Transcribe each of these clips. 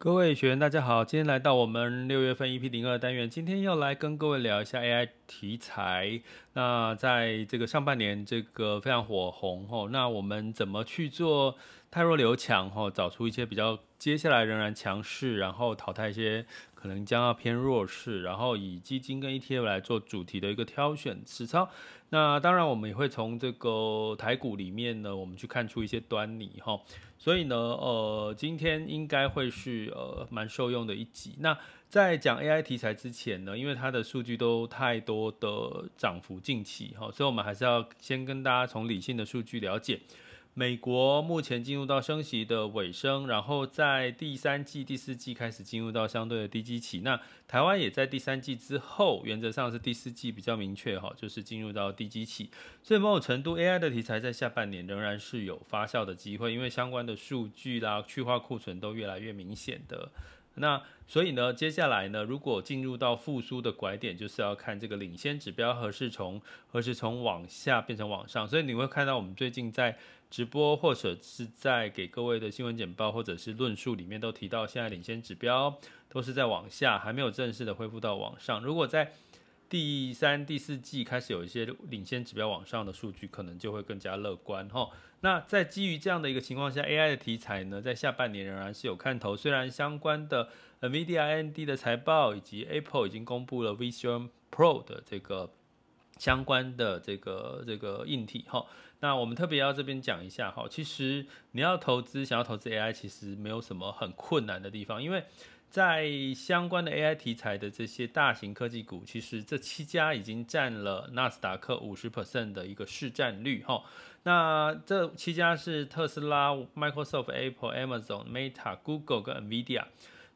各位学员，大家好，今天来到我们六月份 EP 零二单元，今天要来跟各位聊一下 AI 题材。那在这个上半年，这个非常火红哦，那我们怎么去做汰弱留强哦，找出一些比较接下来仍然强势，然后淘汰一些可能将要偏弱势，然后以基金跟 ETF 来做主题的一个挑选实操。那当然，我们也会从这个台股里面呢，我们去看出一些端倪哈。所以呢，呃，今天应该会是呃蛮受用的一集。那在讲 AI 题材之前呢，因为它的数据都太多的涨幅近期哈，所以我们还是要先跟大家从理性的数据了解。美国目前进入到升息的尾声，然后在第三季、第四季开始进入到相对的低基期。那台湾也在第三季之后，原则上是第四季比较明确哈，就是进入到低基期。所以某种程度，AI 的题材在下半年仍然是有发酵的机会，因为相关的数据啦、去化库存都越来越明显的。那所以呢，接下来呢，如果进入到复苏的拐点，就是要看这个领先指标何时从何时从往下变成往上。所以你会看到我们最近在直播或者是在给各位的新闻简报或者是论述里面都提到，现在领先指标都是在往下，还没有正式的恢复到往上。如果在第三、第四季开始有一些领先指标往上的数据，可能就会更加乐观哈。那在基于这样的一个情况下，AI 的题材呢，在下半年仍然是有看头。虽然相关的 NVIDIA、AMD 的财报以及 Apple 已经公布了 Vision Pro 的这个相关的这个这个硬体哈。那我们特别要这边讲一下哈，其实你要投资，想要投资 AI，其实没有什么很困难的地方，因为。在相关的 AI 题材的这些大型科技股，其实这七家已经占了纳斯达克五十 percent 的一个市占率哈。那这七家是特斯拉、Microsoft、Apple、Amazon、Meta、Google 跟 NVIDIA。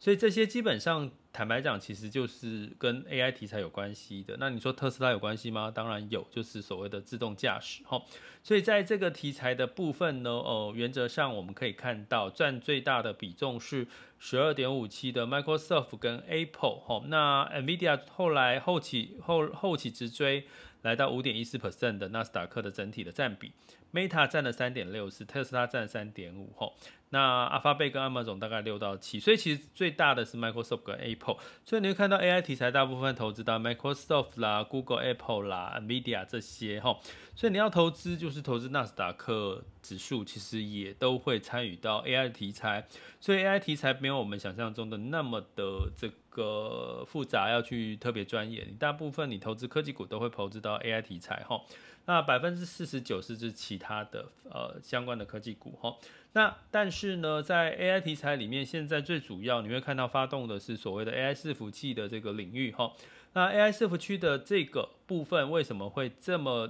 所以这些基本上，坦白讲，其实就是跟 AI 题材有关系的。那你说特斯拉有关系吗？当然有，就是所谓的自动驾驶哈。所以在这个题材的部分呢，呃，原则上我们可以看到，占最大的比重是十二点五七的 Microsoft 跟 Apple 哈。那 NVIDIA 后来后起后后起直追，来到五点一四 percent 的纳斯达克的整体的占比。Meta 占了三点六四，特斯拉占三点五吼，那阿法贝跟 Amazon 大概六到七，所以其实最大的是 Microsoft 跟 Apple，所以你会看到 AI 题材大部分投资到 Microsoft 啦、Google、Apple 啦、NVIDIA 这些吼，所以你要投资就是投资纳斯达克指数，其实也都会参与到 AI 题材，所以 AI 题材没有我们想象中的那么的这个复杂，要去特别专业，你大部分你投资科技股都会投资到 AI 题材哈。那百分之四十九是指其他的呃相关的科技股哈，那但是呢，在 AI 题材里面，现在最主要你会看到发动的是所谓的 AI 伺服器的这个领域哈。那 AI 伺服器的这个部分为什么会这么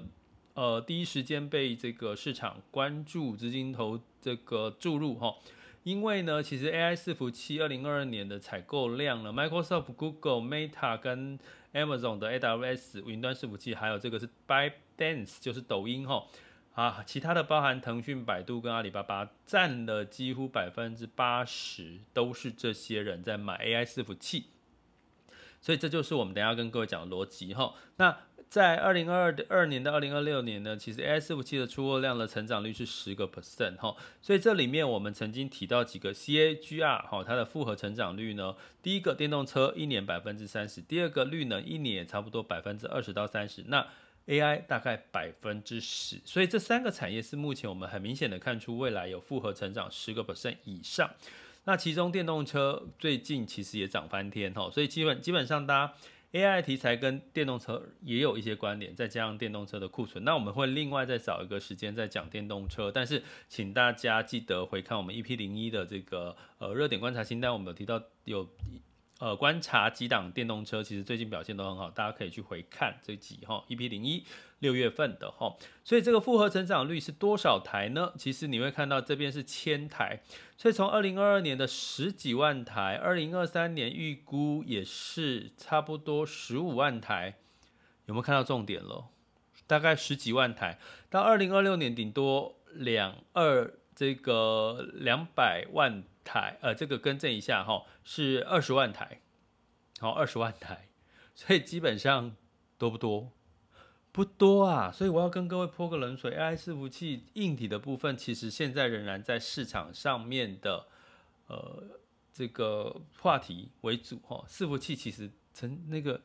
呃第一时间被这个市场关注、资金投这个注入哈？因为呢，其实 AI 伺服器二零二二年的采购量呢，Microsoft、Google、Meta 跟 Amazon 的 AWS 云端伺服器，还有这个是 ByteDance，就是抖音哈啊，其他的包含腾讯、百度跟阿里巴巴，占了几乎百分之八十，都是这些人在买 AI 伺服器。所以这就是我们等一下跟各位讲的逻辑哈。那在二零二二年到二零二六年呢，其实 AI 伺服器的出货量的成长率是十个 percent 哈，所以这里面我们曾经提到几个 CAGR 哈，它的复合成长率呢，第一个电动车一年百分之三十，第二个绿能一年也差不多百分之二十到三十，那 AI 大概百分之十，所以这三个产业是目前我们很明显的看出未来有复合成长十个 percent 以上，那其中电动车最近其实也涨翻天哈，所以基本基本上大家。AI 题材跟电动车也有一些关联，再加上电动车的库存，那我们会另外再找一个时间再讲电动车。但是，请大家记得回看我们 EP 零一的这个呃热点观察清单，我们有提到有。呃，观察几档电动车，其实最近表现都很好，大家可以去回看这几哈，EP 零一六月份的哈，所以这个复合成长率是多少台呢？其实你会看到这边是千台，所以从二零二二年的十几万台，二零二三年预估也是差不多十五万台，有没有看到重点了？大概十几万台，到二零二六年顶多两二这个两百万。台呃，这个更正一下哈，是二十万台，好，二十万台，所以基本上多不多？不多啊，所以我要跟各位泼个冷水，AI 伺服器硬体的部分，其实现在仍然在市场上面的呃这个话题为主哈，伺服器其实成那个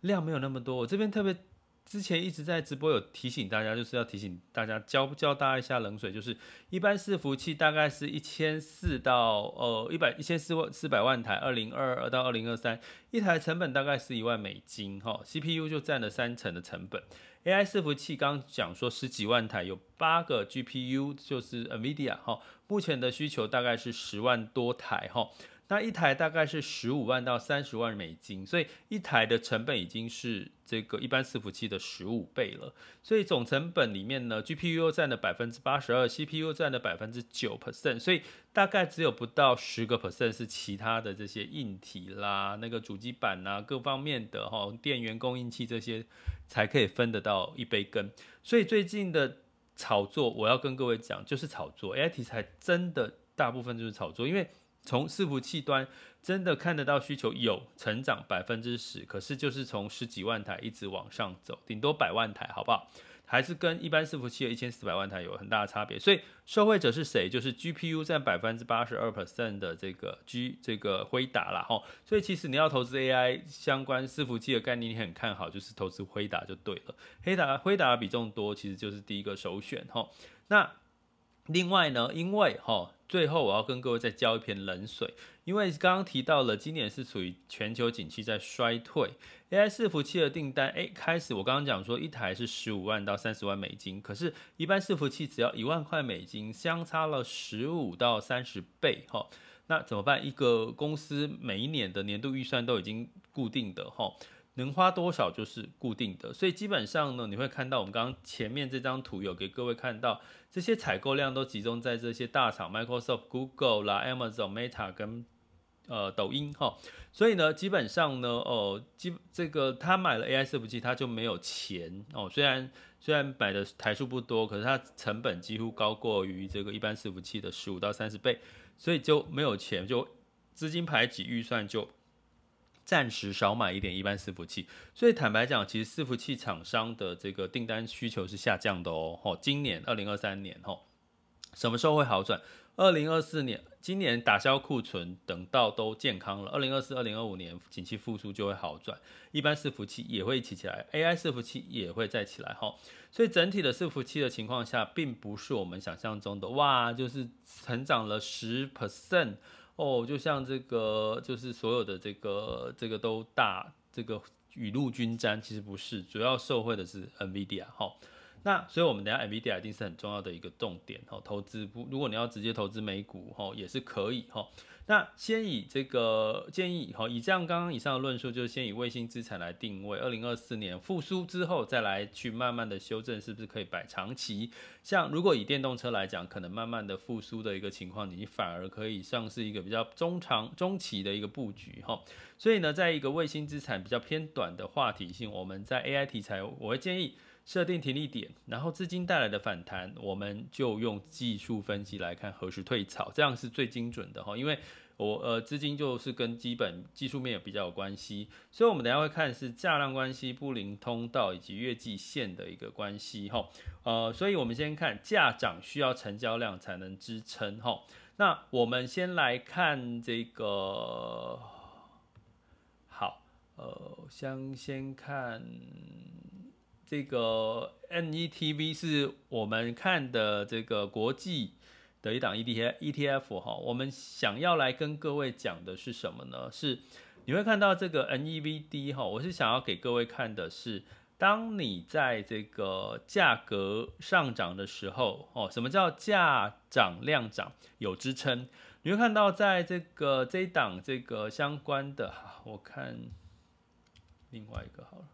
量没有那么多，我这边特别。之前一直在直播有提醒大家，就是要提醒大家教教大家一下冷水，就是一般伺服器大概是一千四到呃一百一千四万四百万台，二零二二到二零二三一台成本大概是一万美金哈，CPU 就占了三成的成本，AI 伺服器刚讲说十几万台有八个 GPU 就是 NVIDIA 哈，目前的需求大概是十万多台哈。那一台大概是十五万到三十万美金，所以一台的成本已经是这个一般伺服器的十五倍了。所以总成本里面呢，GPU 占了百分之八十二，CPU 占了百分之九 percent，所以大概只有不到十个 percent 是其他的这些硬体啦、那个主机板呐、各方面的哈电源供应器这些才可以分得到一杯羹。所以最近的炒作，我要跟各位讲，就是炒作 AI 题材真的大部分就是炒作，因为。从伺服器端真的看得到需求有成长百分之十，可是就是从十几万台一直往上走，顶多百万台，好不好？还是跟一般伺服器的一千四百万台有很大的差别。所以受惠者是谁？就是 GPU 占百分之八十二 percent 的这个 G 这个辉达啦。吼。所以其实你要投资 AI 相关伺服器的概念，你很看好，就是投资辉达就对了。辉达辉达比重多，其实就是第一个首选。吼。那另外呢，因为哈。最后，我要跟各位再浇一盆冷水，因为刚刚提到了，今年是处于全球景气在衰退，AI 伺服器的订单，哎，开始我刚刚讲说一台是十五万到三十万美金，可是，一般伺服器只要一万块美金，相差了十五到三十倍，哈，那怎么办？一个公司每一年的年度预算都已经固定的，哈。能花多少就是固定的，所以基本上呢，你会看到我们刚刚前面这张图有给各位看到，这些采购量都集中在这些大厂，Microsoft、Google 啦、Amazon、Meta 跟呃抖音哈，所以呢，基本上呢，哦，基这个他买了 AI 伺服器，他就没有钱哦。虽然虽然买的台数不多，可是它成本几乎高过于这个一般伺服器的十五到三十倍，所以就没有钱，就资金排挤预算就。暂时少买一点一般伺服器，所以坦白讲，其实伺服器厂商的这个订单需求是下降的哦。吼，今年二零二三年吼，什么时候会好转？二零二四年，今年打消库存，等到都健康了，二零二四、二零二五年景气复苏就会好转，一般伺服器也会起起来，AI 伺服器也会再起来哈。所以整体的伺服器的情况下，并不是我们想象中的哇，就是成长了十 percent。哦，就像这个，就是所有的这个，这个都大，这个雨露均沾，其实不是，主要受惠的是 NVIDIA 哈。那所以，我们等下 NVIDIA 一定是很重要的一个重点哈，投资不，如果你要直接投资美股哈，也是可以哈。那先以这个建议哈，以这样刚刚以上的论述，就是先以卫星资产来定位，二零二四年复苏之后再来去慢慢的修正，是不是可以摆长期？像如果以电动车来讲，可能慢慢的复苏的一个情况，你反而可以像是一个比较中长中期的一个布局哈。所以呢，在一个卫星资产比较偏短的话题性，我们在 AI 题材，我会建议。设定停利点，然后资金带来的反弹，我们就用技术分析来看何时退潮，这样是最精准的哈。因为我呃资金就是跟基本技术面有比较有关系，所以我们等下会看是价量关系、布林通道以及月季线的一个关系哈。呃，所以我们先看价涨需要成交量才能支撑哈。那我们先来看这个，好，呃，先先看。这个 NETV 是我们看的这个国际的一档 ETF 哈，我们想要来跟各位讲的是什么呢？是你会看到这个 NEVD 哈，我是想要给各位看的是，当你在这个价格上涨的时候哦，什么叫价涨量涨有支撑？你会看到在这个这一档这个相关的哈，我看另外一个好了。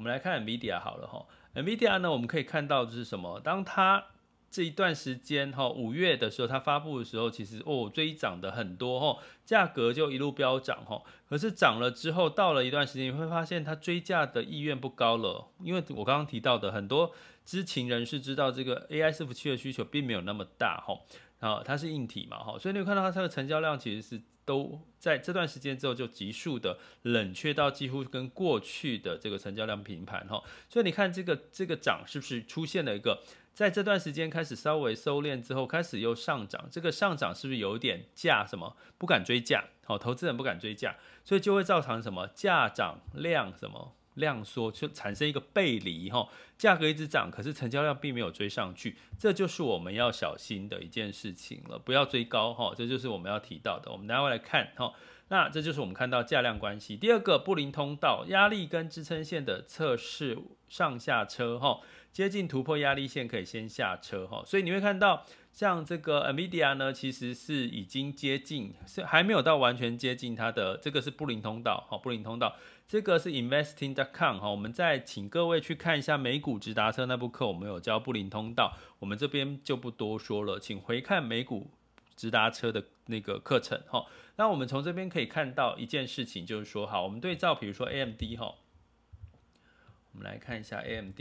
我们来看 NVIDIA 好了哈，NVIDIA 呢，我们可以看到的是什么？当它这一段时间哈，五月的时候它发布的时候，其实哦追涨的很多哈，价格就一路飙涨哈。可是涨了之后，到了一段时间，你会发现它追价的意愿不高了，因为我刚刚提到的很多知情人士知道这个 AI 伺服器的需求并没有那么大哈。啊，它是硬体嘛，哈，所以你会看到它它的成交量其实是都在这段时间之后就急速的冷却到几乎跟过去的这个成交量平盘，哈，所以你看这个这个涨是不是出现了一个在这段时间开始稍微收敛之后开始又上涨，这个上涨是不是有点价什么不敢追价，好，投资人不敢追价，所以就会造成什么价涨量什么。量缩就产生一个背离哈，价格一直涨，可是成交量并没有追上去，这就是我们要小心的一件事情了，不要追高哈，这就是我们要提到的。我们待会来看哈，那这就是我们看到价量关系。第二个布林通道压力跟支撑线的测试上下车哈，接近突破压力线可以先下车哈，所以你会看到。像这个 NVIDIA 呢，其实是已经接近，是还没有到完全接近它的这个是布林通道，哈，布林通道，这个是 Investing.com 哈，我们再请各位去看一下美股直达车那部课，我们有教布林通道，我们这边就不多说了，请回看美股直达车的那个课程，哈。那我们从这边可以看到一件事情，就是说，好，我们对照，比如说 AMD 哈，我们来看一下 AMD。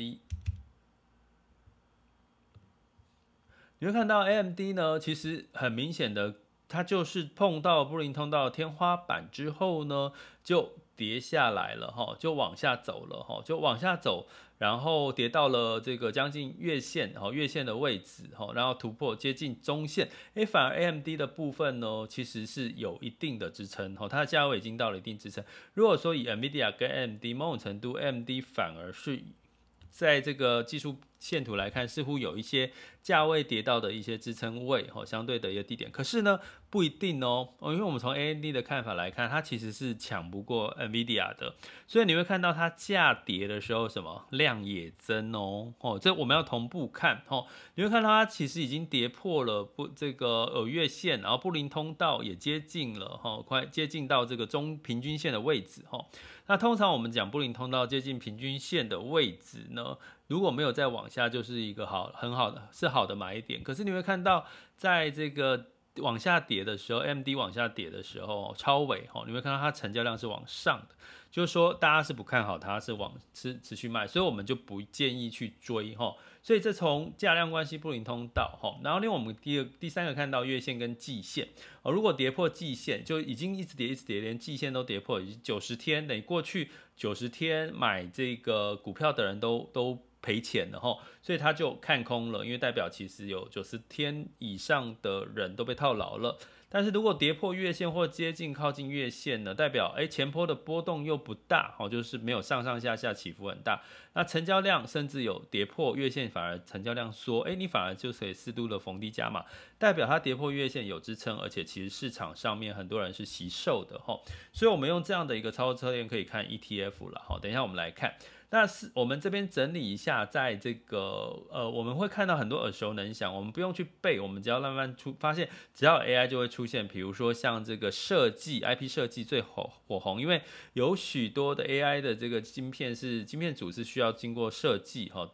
你会看到 AMD 呢，其实很明显的，它就是碰到布林通道天花板之后呢，就跌下来了哈，就往下走了哈，就往下走，然后跌到了这个将近月线哈，月线的位置哈，然后突破接近中线，诶，反而 AMD 的部分呢，其实是有一定的支撑哈，它的价位已经到了一定支撑。如果说以 NVIDIA 跟 AMD 某种程度，AMD 反而是在这个技术线图来看，似乎有一些价位跌到的一些支撑位，哈，相对的一个低点。可是呢，不一定哦，哦，因为我们从 AMD 的看法来看，它其实是抢不过 NVIDIA 的，所以你会看到它价跌的时候，什么量也增哦，哦，这我们要同步看，哦，你会看到它其实已经跌破了不这个呃月线，然后布林通道也接近了，哈，快接近到这个中平均线的位置，哈。那通常我们讲布林通道接近平均线的位置呢，如果没有再往下，就是一个好很好的是好的买点。可是你会看到，在这个往下跌的时候，MD 往下跌的时候，超尾哈，你会看到它成交量是往上的。就是说，大家是不看好它，是往持持续卖，所以我们就不建议去追哈。所以这从价量关系布林通道哈，然后另外我们第二、第三个看到月线跟季线哦，如果跌破季线，就已经一直跌一直跌，连季线都跌破，九十天，等于过去九十天买这个股票的人都都赔钱了哈，所以他就看空了，因为代表其实有九十天以上的人都被套牢了。但是如果跌破月线或接近靠近月线呢，代表诶前波的波动又不大，哦，就是没有上上下下起伏很大。那成交量甚至有跌破月线，反而成交量缩，诶，你反而就可以适度的逢低加码，代表它跌破月线有支撑，而且其实市场上面很多人是惜售的哈。所以我们用这样的一个操作策略可以看 ETF 了哈。等一下我们来看。那是我们这边整理一下，在这个呃，我们会看到很多耳熟能详，我们不用去背，我们只要慢慢出发现，只要 AI 就会出现。比如说像这个设计 IP 设计最火火红，因为有许多的 AI 的这个晶片是晶片组是需要经过设计哈，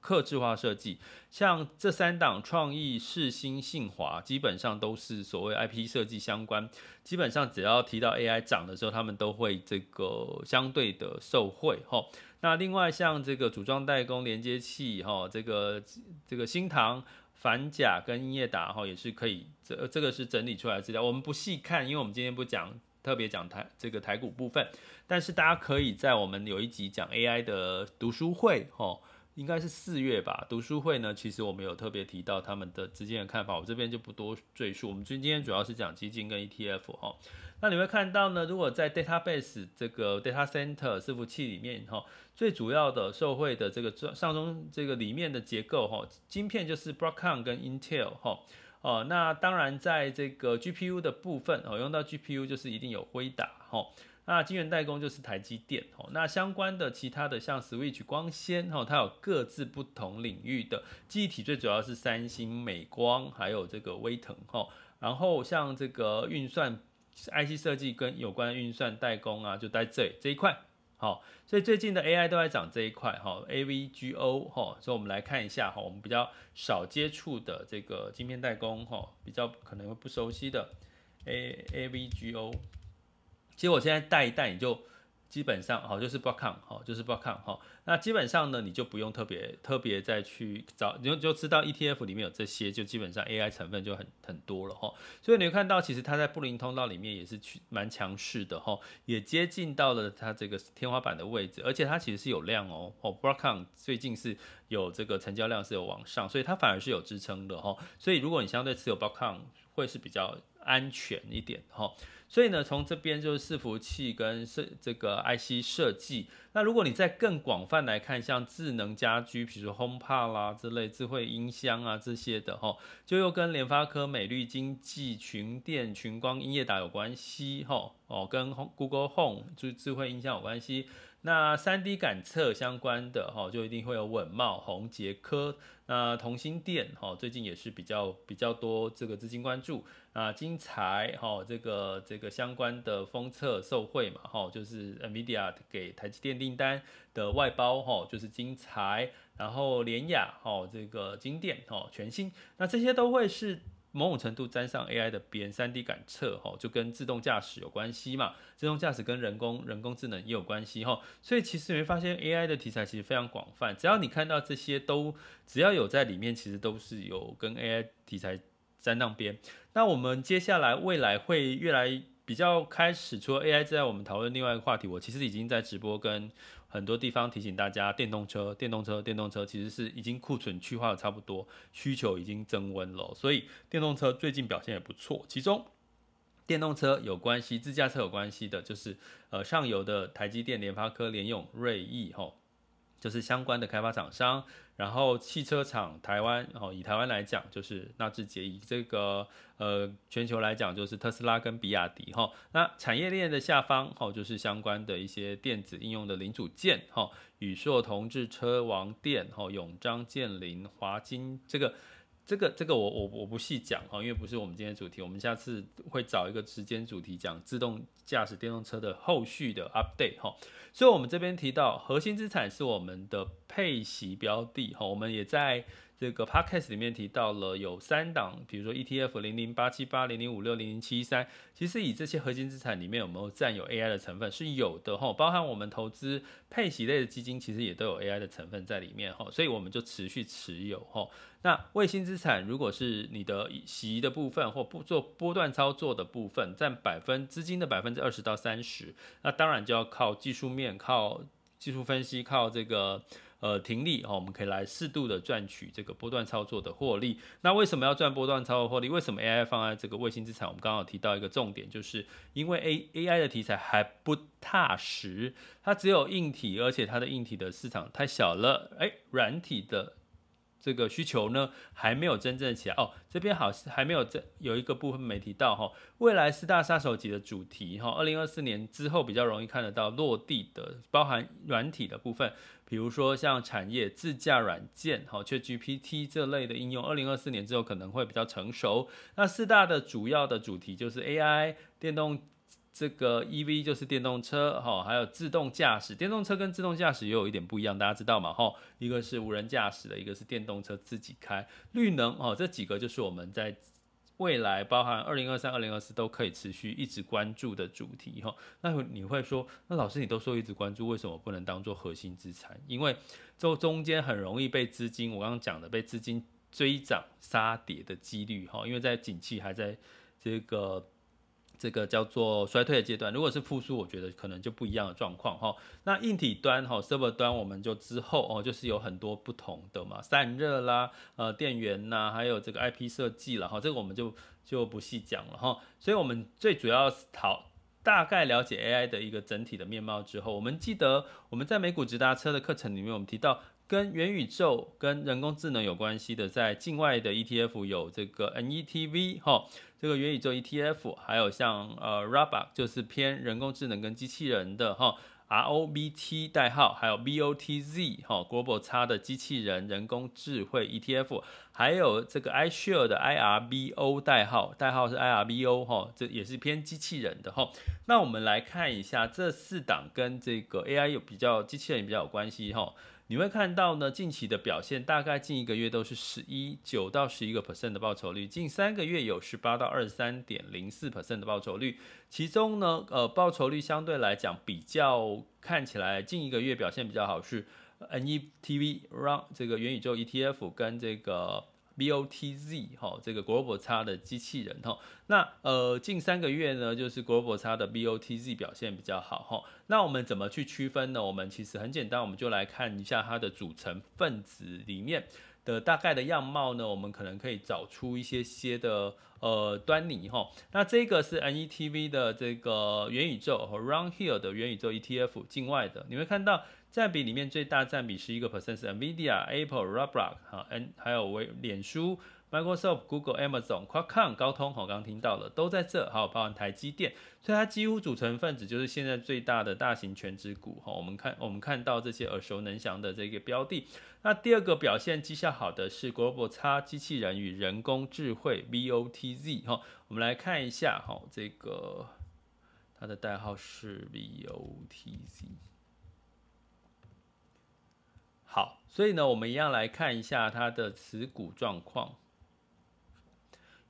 客制化设计。像这三档创意、世芯、信华，基本上都是所谓 IP 设计相关。基本上只要提到 AI 涨的时候，他们都会这个相对的受惠哈。那另外像这个组装代工连接器哈，这个这个新唐、反甲跟英业达哈也是可以，这这个是整理出来的资料，我们不细看，因为我们今天不讲特别讲台这个台股部分，但是大家可以在我们有一集讲 AI 的读书会哈。应该是四月吧，读书会呢，其实我们有特别提到他们的之间的看法，我这边就不多赘述。我们今天主要是讲基金跟 ETF 哈。那你会看到呢，如果在 database 这个 data center 伺服器里面哈，最主要的受惠的这个上中这个里面的结构哈，晶片就是 Broadcom 跟 Intel 哈。哦，那当然在这个 GPU 的部分哦，用到 GPU 就是一定有辉达哈。那晶圆代工就是台积电哦，那相关的其他的像 Switch 光纤哈，它有各自不同领域的记忆体，最主要是三星、美光，还有这个威腾哈。然后像这个运算 IC 设计跟有关运算代工啊，就在这这一块好。所以最近的 AI 都在涨这一块哈，AVGO 哈。所以我们来看一下哈，我们比较少接触的这个晶片代工哈，比较可能会不熟悉的 A AVGO。其实我现在带一带，你就基本上好，就是 Broadcom 好，就是 Broadcom 好。那基本上呢，你就不用特别特别再去找，你就就知道 ETF 里面有这些，就基本上 AI 成分就很很多了哈。所以你会看到，其实它在布林通道里面也是去蛮强势的哈，也接近到了它这个天花板的位置，而且它其实是有量哦。哦，Broadcom 最近是有这个成交量是有往上，所以它反而是有支撑的哈。所以如果你相对持有 Broadcom，会是比较安全一点哈。所以呢，从这边就是伺服器跟设这个 IC 设计。那如果你再更广泛来看，像智能家居，比如说 HomePod 啦之类，智慧音箱啊这些的哈，就又跟联发科、美绿、经济、群电、群光、英业达有关系哈。哦，跟 Google Home 就智慧音箱有关系。那三 D 感测相关的哈，就一定会有稳懋、宏捷科。那同心电哈，最近也是比较比较多这个资金关注。啊，精材哈，这个这个相关的封测受惠嘛哈，就是 NVIDIA 给台积电订单的外包哈，就是精材，然后联雅哈，这个晶电哈，全新，那这些都会是某种程度沾上 AI 的边，3D 感测哈，就跟自动驾驶有关系嘛，自动驾驶跟人工人工智能也有关系哈，所以其实你会发现 AI 的题材其实非常广泛，只要你看到这些都只要有在里面，其实都是有跟 AI 题材。沾那边，那我们接下来未来会越来比较开始，除了 AI 之外，我们讨论另外一个话题。我其实已经在直播跟很多地方提醒大家，电动车、电动车、电动车其实是已经库存去化的差不多，需求已经增温了，所以电动车最近表现也不错。其中电动车有关系、自驾车有关系的，就是呃上游的台积电、联发科、联用、瑞昱吼。就是相关的开发厂商，然后汽车厂台湾，哦，以台湾来讲就是纳智捷，以这个呃全球来讲就是特斯拉跟比亚迪哈。那产业链的下方，哈，就是相关的一些电子应用的零组件，哈，宇硕、同志、车王电，哈，永章、建林、华金这个。这个这个我我我不细讲哈，因为不是我们今天主题，我们下次会找一个时间主题讲自动驾驶电动车的后续的 update 哈。所以我们这边提到核心资产是我们的配息标的哈，我们也在。这个 podcast 里面提到了有三档，比如说 ETF 零零八七八零零五六零零七三，其实以这些核心资产里面有没有占有 AI 的成分是有的哈，包含我们投资配息类的基金，其实也都有 AI 的成分在里面哈，所以我们就持续持有哈。那卫星资产如果是你的息的部分或不做波段操作的部分，占百分资金的百分之二十到三十，那当然就要靠技术面、靠技术分析、靠这个。呃，停利哈，我们可以来适度的赚取这个波段操作的获利。那为什么要赚波段操作获利？为什么 AI 放在这个卫星资产？我们刚好提到一个重点，就是因为 A AI 的题材还不踏实，它只有硬体，而且它的硬体的市场太小了。哎，软体的。这个需求呢，还没有真正起来哦，这边好像还没有这有一个部分没提到哈，未来四大杀手级的主题哈，二零二四年之后比较容易看得到落地的，包含软体的部分，比如说像产业自驾软件哈，ChatGPT 这类的应用，二零二四年之后可能会比较成熟。那四大的主要的主题就是 AI 电动。这个 EV 就是电动车哈，还有自动驾驶。电动车跟自动驾驶也有一点不一样，大家知道嘛？哈，一个是无人驾驶的，一个是电动车自己开。绿能哦，这几个就是我们在未来包含二零二三、二零二四都可以持续一直关注的主题哈。那你会说，那老师你都说一直关注，为什么不能当做核心资产？因为这中间很容易被资金，我刚刚讲的被资金追涨杀跌的几率哈，因为在景气还在这个。这个叫做衰退的阶段，如果是复苏，我觉得可能就不一样的状况哈。那硬体端哈，server 端我们就之后哦，就是有很多不同的嘛，散热啦，呃，电源呐，还有这个 IP 设计了哈，这个我们就就不细讲了哈。所以我们最主要讨大概了解 AI 的一个整体的面貌之后，我们记得我们在美股直达车的课程里面，我们提到。跟元宇宙、跟人工智能有关系的，在境外的 ETF 有这个 NETV 哈，这个元宇宙 ETF，还有像呃 Robot 就是偏人工智能跟机器人的哈，ROBT 代号，还有 BOTZ 哈 Global X 的机器人人工智慧 ETF，还有这个 Ishare 的 IRBO 代号，代号是 IRBO 哈，这也是偏机器人的哈。那我们来看一下这四档跟这个 AI 有比较机器人比较有关系哈。你会看到呢，近期的表现大概近一个月都是十一九到十一个 percent 的报酬率，近三个月有十八到二十三点零四 percent 的报酬率。其中呢，呃，报酬率相对来讲比较看起来近一个月表现比较好是 NETV Run 这个元宇宙 ETF 跟这个。BOTZ 哈，这个 GlobalX 的机器人哈，那呃近三个月呢，就是 GlobalX 的 BOTZ 表现比较好哈。那我们怎么去区分呢？我们其实很简单，我们就来看一下它的组成分子里面的大概的样貌呢，我们可能可以找出一些些的呃端倪哈。那这个是 NETV 的这个元宇宙和 Runhill 的元宇宙 ETF 境外的，你会看到。占比里面最大占比十一个 percent 是 NVIDIA、Apple、Roblox 哈，N 还有微脸书、Microsoft、Google、Amazon、Qualcomm、高通，好，刚刚听到了都在这，还有包含台积电，所以它几乎组成分子就是现在最大的大型全职股哈。我们看我们看到这些耳熟能详的这个标的。那第二个表现绩效好的是 GlobalX 机器人与人工智慧 BOTZ 哈，我们来看一下哈，这个它的代号是 BOTZ。好，所以呢，我们一样来看一下它的持股状况。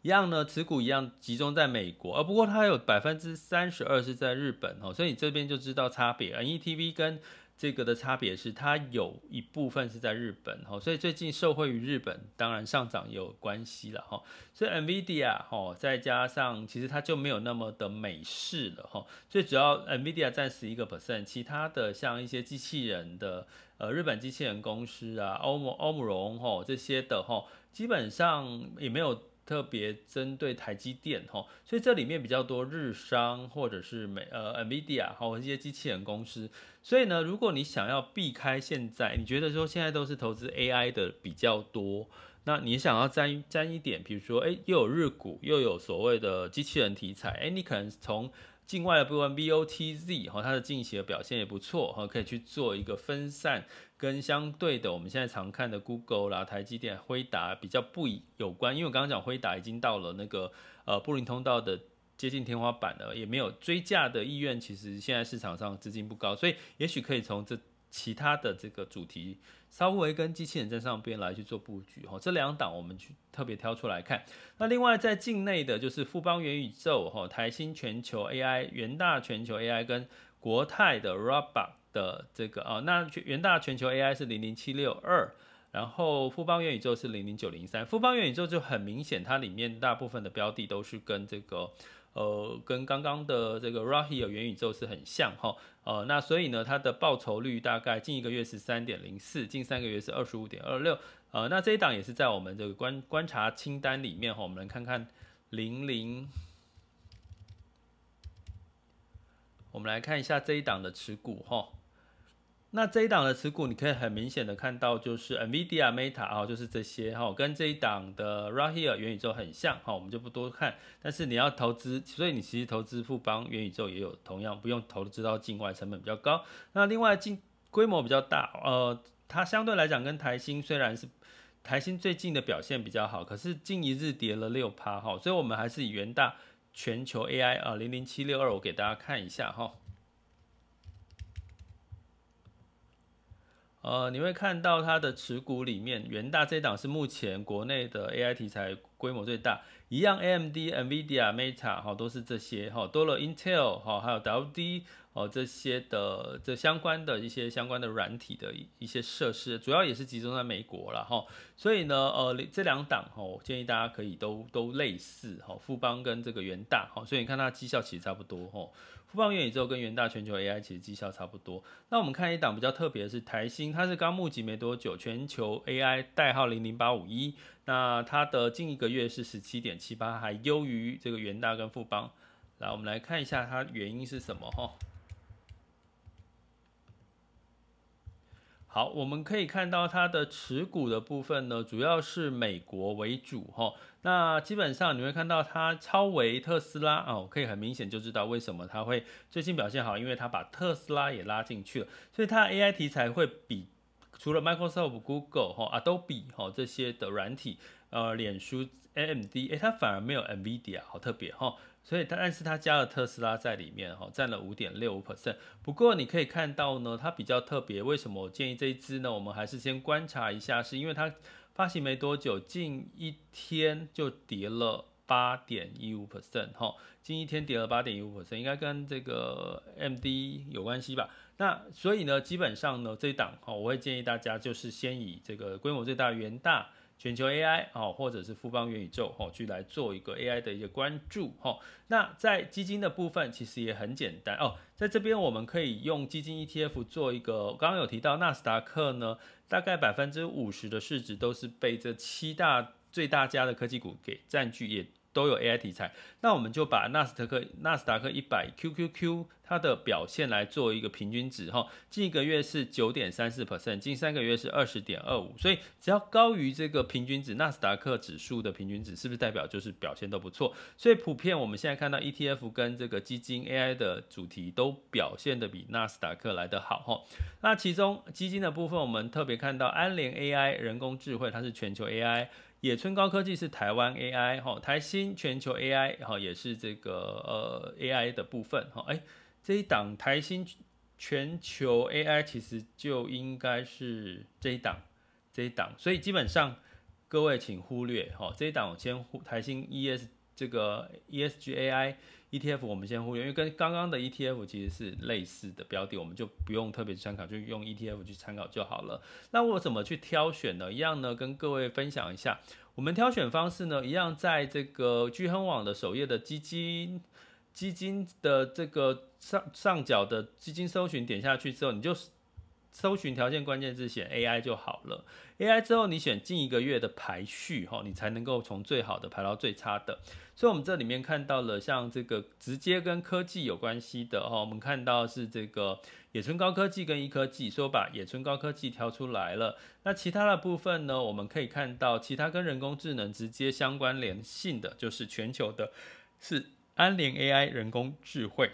一样呢，持股一样集中在美国，而不过它有百分之三十二是在日本哦，所以你这边就知道差别。NETV 跟这个的差别是，它有一部分是在日本哈，所以最近受惠于日本，当然上涨也有关系了哈。所以 NVIDIA 哈，再加上其实它就没有那么的美式了哈。最主要 NVIDIA 占十一个 percent，其他的像一些机器人的呃日本机器人公司啊，欧姆欧姆龙哈这些的吼，基本上也没有。特别针对台积电哈，所以这里面比较多日商或者是美呃 NVIDIA 哈，一些机器人公司。所以呢，如果你想要避开现在，你觉得说现在都是投资 AI 的比较多，那你想要沾沾一点，比如说哎，又有日股，又有所谓的机器人题材，哎，你可能从境外的部分 BOTZ 哈，它的近期的表现也不错哈，可以去做一个分散。跟相对的，我们现在常看的 Google 啦、台积电、辉达比较不有关，因为我刚刚讲辉达已经到了那个呃布林通道的接近天花板了，也没有追价的意愿。其实现在市场上资金不高，所以也许可以从这其他的这个主题稍微跟机器人在上边来去做布局哈。这两档我们去特别挑出来看。那另外在境内的就是富邦元宇宙哈、台新全球 AI、元大全球 AI 跟国泰的 Roblox 的这个啊，那元大全球 AI 是零零七六二，然后富邦元宇宙是零零九零三。富邦元宇宙就很明显，它里面大部分的标的都是跟这个呃，跟刚刚的这个 Rahi 的元宇宙是很像哈。呃，那所以呢，它的报酬率大概近一个月是三点零四，近三个月是二十五点二六。呃，那这一档也是在我们这个观观察清单里面哈，我们来看看零零。我们来看一下这一档的持股哈。那这一档的持股，你可以很明显的看到，就是 NVIDIA、Meta 啊，就是这些哈，跟这一档的 Rahir 元宇宙很像哈，我们就不多看。但是你要投资，所以你其实投资富邦元宇宙也有同样不用投资到境外，成本比较高。那另外进规模比较大，呃，它相对来讲跟台新虽然是台新最近的表现比较好，可是近一日跌了六趴哈，所以我们还是以元大全球 AI 啊零零七六二，我给大家看一下哈。呃，你会看到它的持股里面，元大这档是目前国内的 AI 题材规模最大，一样 AMD、NVIDIA、Meta 哈都是这些哈，多了 Intel 哈，还有 WD 哦这些的这相关的一些相关的软体的一些设施，主要也是集中在美国了哈，所以呢，呃，这两档哈，我建议大家可以都都类似哈，富邦跟这个元大哈，所以你看它绩效其实差不多哈。富邦元宇宙跟元大全球 AI 其实绩效差不多。那我们看一档比较特别的是台新，它是刚募集没多久，全球 AI 代号零零八五一，那它的近一个月是十七点七八，还优于这个元大跟富邦。来，我们来看一下它原因是什么哈。好，我们可以看到它的持股的部分呢，主要是美国为主哈。那基本上你会看到它超微特斯拉哦，可以很明显就知道为什么它会最近表现好，因为它把特斯拉也拉进去了，所以它 AI 题材会比除了 Microsoft、Google 哈、Adobe 哈这些的软体，呃，脸书 AMD，诶，它反而没有 NVIDIA，好特别哈。所以，但是它加了特斯拉在里面哈，占了五点六五 percent。不过你可以看到呢，它比较特别。为什么我建议这一支呢？我们还是先观察一下，是因为它发行没多久，近一天就跌了八点一五 percent 哈。近一天跌了八点一五 percent，应该跟这个 MD 有关系吧？那所以呢，基本上呢，这档哈，我会建议大家就是先以这个规模最大元大。全球 AI 哦，或者是富邦元宇宙哦，去来做一个 AI 的一个关注哦。那在基金的部分其实也很简单哦，在这边我们可以用基金 ETF 做一个，刚刚有提到纳斯达克呢，大概百分之五十的市值都是被这七大最大家的科技股给占据也。都有 AI 题材，那我们就把纳斯达克纳斯达克一百 QQQ 它的表现来做一个平均值哈，近一个月是九点三四 percent，近三个月是二十点二五，所以只要高于这个平均值，纳斯达克指数的平均值是不是代表就是表现都不错？所以普遍我们现在看到 ETF 跟这个基金 AI 的主题都表现得比纳斯达克来得好哈。那其中基金的部分，我们特别看到安联 AI 人工智慧，它是全球 AI。野村高科技是台湾 AI 哈，台新全球 AI 哈也是这个呃 AI 的部分哈，哎这一档台新全球 AI 其实就应该是这一档这一档，所以基本上各位请忽略哈这一档我先台新 ES 这个 ESG AI。ETF 我们先忽略，因为跟刚刚的 ETF 其实是类似的标的，我们就不用特别去参考，就用 ETF 去参考就好了。那我怎么去挑选呢？一样呢，跟各位分享一下，我们挑选方式呢，一样在这个聚亨网的首页的基金基金的这个上上角的基金搜寻，点下去之后，你就。搜寻条件关键字选 AI 就好了，AI 之后你选近一个月的排序哈，你才能够从最好的排到最差的。所以，我们这里面看到了像这个直接跟科技有关系的哈，我们看到是这个野村高科技跟一科技，所以我把野村高科技挑出来了。那其他的部分呢，我们可以看到其他跟人工智能直接相关联性的，就是全球的，是安联 AI 人工智慧。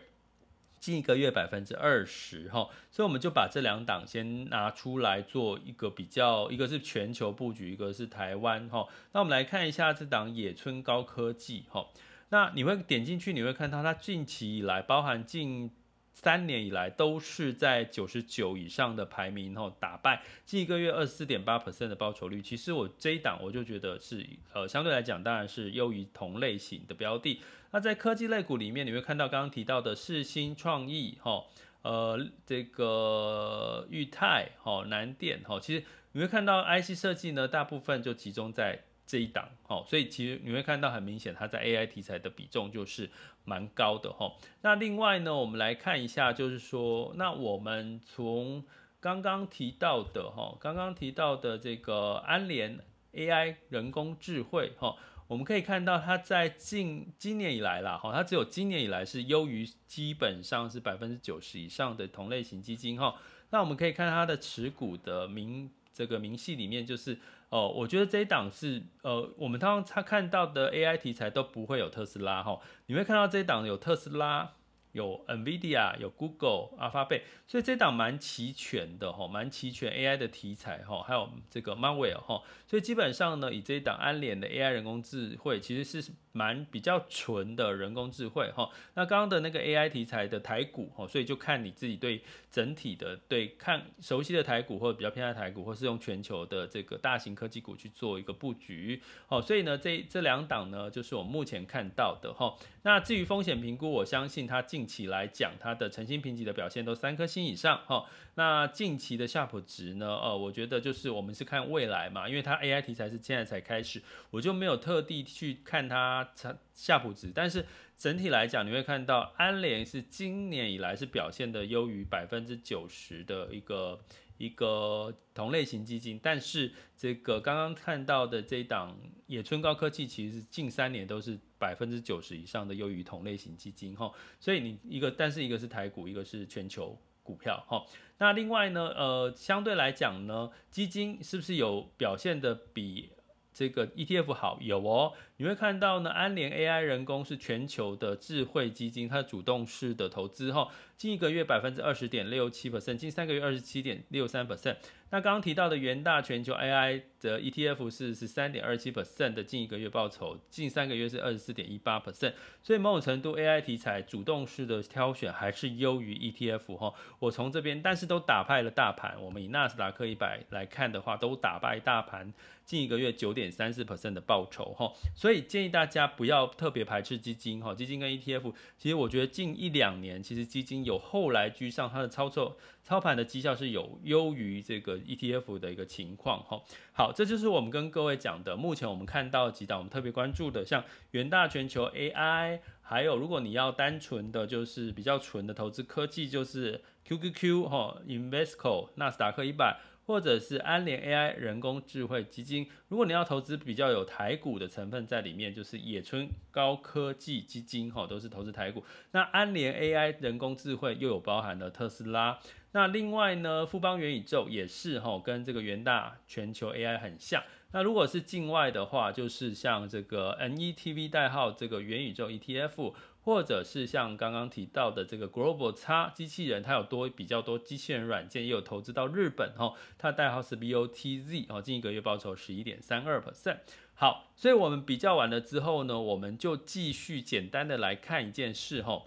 近一个月百分之二十哈，所以我们就把这两档先拿出来做一个比较，一个是全球布局，一个是台湾哈。那我们来看一下这档野村高科技哈，那你会点进去，你会看到它近期以来，包含近三年以来都是在九十九以上的排名哈，打败近一个月二十四点八 percent 的报酬率。其实我这一档我就觉得是呃相对来讲当然是优于同类型的标的。那在科技类股里面，你会看到刚刚提到的世新创意，哈，呃，这个裕泰，哈，南电，哈，其实你会看到 IC 设计呢，大部分就集中在这一档，哈，所以其实你会看到很明显，它在 AI 题材的比重就是蛮高的，哈。那另外呢，我们来看一下，就是说，那我们从刚刚提到的，哈，刚刚提到的这个安联 AI 人工智慧，哈。我们可以看到，它在近今年以来啦，哈，它只有今年以来是优于基本上是百分之九十以上的同类型基金，哈。那我们可以看它的持股的明这个明细里面，就是哦、我觉得这一档是呃，我们当他看到的 AI 题材都不会有特斯拉，哈。你会看到这一档有特斯拉。有 NVIDIA，有 Google、Alphabet，所以这档蛮齐全的哈，蛮齐全 AI 的题材哈，还有这个 Marvell 哈，所以基本上呢，以这一档安联的 AI 人工智慧，其实是蛮比较纯的人工智慧哈。那刚刚的那个 AI 题材的台股哈，所以就看你自己对整体的对看熟悉的台股或者比较偏爱台股，或是用全球的这个大型科技股去做一个布局哦。所以呢，这这两档呢，就是我目前看到的哈。那至于风险评估，我相信它近期来讲，它的诚信评级的表现都三颗星以上哈。那近期的夏普值呢？呃，我觉得就是我们是看未来嘛，因为它 AI 题材是现在才开始，我就没有特地去看它夏普值。但是整体来讲，你会看到安联是今年以来是表现的优于百分之九十的一个。一个同类型基金，但是这个刚刚看到的这一档野村高科技，其实是近三年都是百分之九十以上的优于同类型基金哈，所以你一个，但是一个是台股，一个是全球股票哈。那另外呢，呃，相对来讲呢，基金是不是有表现的比？这个 ETF 好有哦，你会看到呢，安联 AI 人工是全球的智慧基金，它主动式的投资哈，近一个月百分之二十点六七 percent，近三个月二十七点六三 percent。那刚刚提到的元大全球 AI 的 ETF 是十三点二七 percent 的近一个月报酬，近三个月是二十四点一八 percent，所以某种程度 AI 题材主动式的挑选还是优于 ETF 哈。我从这边，但是都打败了大盘。我们以纳斯达克一百来看的话，都打败大盘近一个月九点三四 percent 的报酬哈。所以建议大家不要特别排斥基金哈，基金跟 ETF，其实我觉得近一两年其实基金有后来居上，它的操作。操盘的绩效是有优于这个 ETF 的一个情况哈。好，这就是我们跟各位讲的。目前我们看到几档我们特别关注的，像元大全球 AI，还有如果你要单纯的就是比较纯的投资科技，就是 QQQ 哈，Invesco 纳斯达克一百。或者是安联 AI 人工智慧基金，如果你要投资比较有台股的成分在里面，就是野村高科技基金哈，都是投资台股。那安联 AI 人工智慧又有包含了特斯拉。那另外呢，富邦元宇宙也是哈，跟这个元大全球 AI 很像。那如果是境外的话，就是像这个 NETV 代号这个元宇宙 ETF。或者是像刚刚提到的这个 Global X 机器人，它有多比较多机器人软件，也有投资到日本哈，它代号是 BOTZ 哦，近一个月报酬十一点三二 percent。好，所以我们比较完了之后呢，我们就继续简单的来看一件事哈。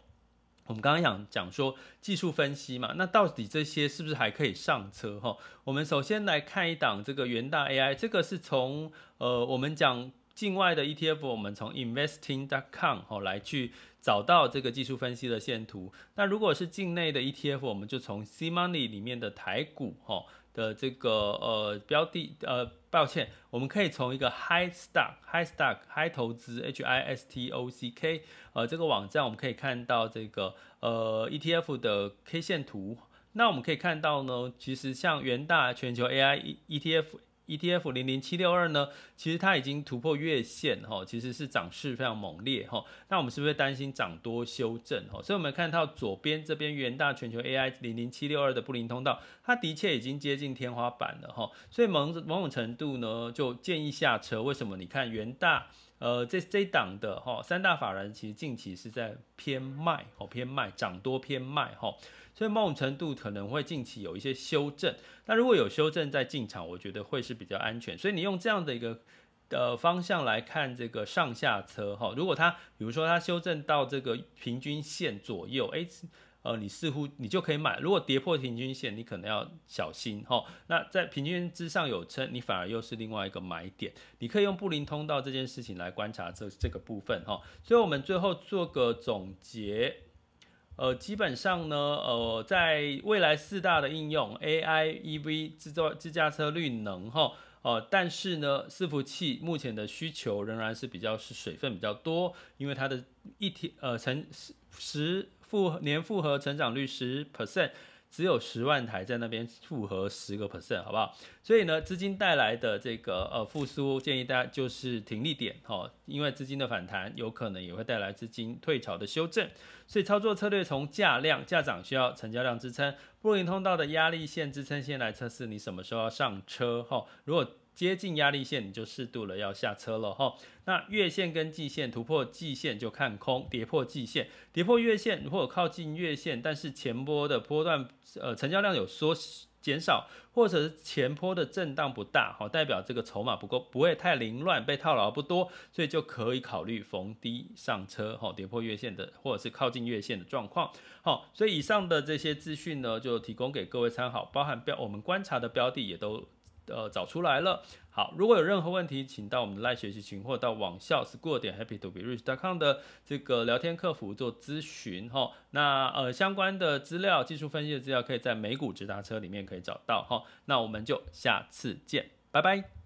我们刚刚讲讲说技术分析嘛，那到底这些是不是还可以上车哈？我们首先来看一档这个元大 AI，这个是从呃我们讲。境外的 ETF，我们从 investing.com 哈来去找到这个技术分析的线图。那如果是境内的 ETF，我们就从 C Money 里面的台股哈的这个呃标的呃，抱歉，我们可以从一个 High Stock High Stock High 投资 H I S T O C K 呃这个网站，我们可以看到这个呃 ETF 的 K 线图。那我们可以看到呢，其实像元大全球 AI ETF。ETF 零零七六二呢，其实它已经突破月线哈，其实是涨势非常猛烈哈。那我们是不是担心涨多修正哈？所以我们看到左边这边元大全球 AI 零零七六二的布林通道，它的确已经接近天花板了哈。所以某某种程度呢，就建议下车。为什么？你看元大呃这这档的哈三大法人其实近期是在偏卖哦，偏卖涨多偏卖哈。所以某种程度可能会近期有一些修正，那如果有修正再进场，我觉得会是比较安全。所以你用这样的一个呃方向来看这个上下车哈，如果它比如说它修正到这个平均线左右，哎，呃，你似乎你就可以买。如果跌破平均线，你可能要小心哈。那在平均之上有撑，你反而又是另外一个买点。你可以用布林通道这件事情来观察这这个部分哈。所以我们最后做个总结。呃，基本上呢，呃，在未来四大的应用，AI、EV、自动自驾车、绿能，哈，呃，但是呢，伺服器目前的需求仍然是比较是水分比较多，因为它的一天呃成十十复年复合成长率十 percent。只有十万台在那边复合十个 percent，好不好？所以呢，资金带来的这个呃复苏，建议大家就是停利点哈，因为资金的反弹有可能也会带来资金退潮的修正，所以操作策略从价量价涨需要成交量支撑，布林通道的压力线支撑线来测试你什么时候要上车哈。如果接近压力线，你就适度了要下车了哈。那月线跟季线突破季线就看空，跌破季线，跌破月线或者靠近月线，但是前波的波段呃成交量有缩减少，或者是前波的震荡不大，好，代表这个筹码不够，不会太凌乱，被套牢不多，所以就可以考虑逢低上车哈。跌破月线的或者是靠近月线的状况，好，所以以上的这些资讯呢，就提供给各位参考，包含标我们观察的标的也都。呃，找出来了。好，如果有任何问题，请到我们的赖学习群或到网校 school 点 happy to be rich dot com 的这个聊天客服做咨询哈。那呃相关的资料、技术分析的资料，可以在美股直达车里面可以找到哈。那我们就下次见，拜拜。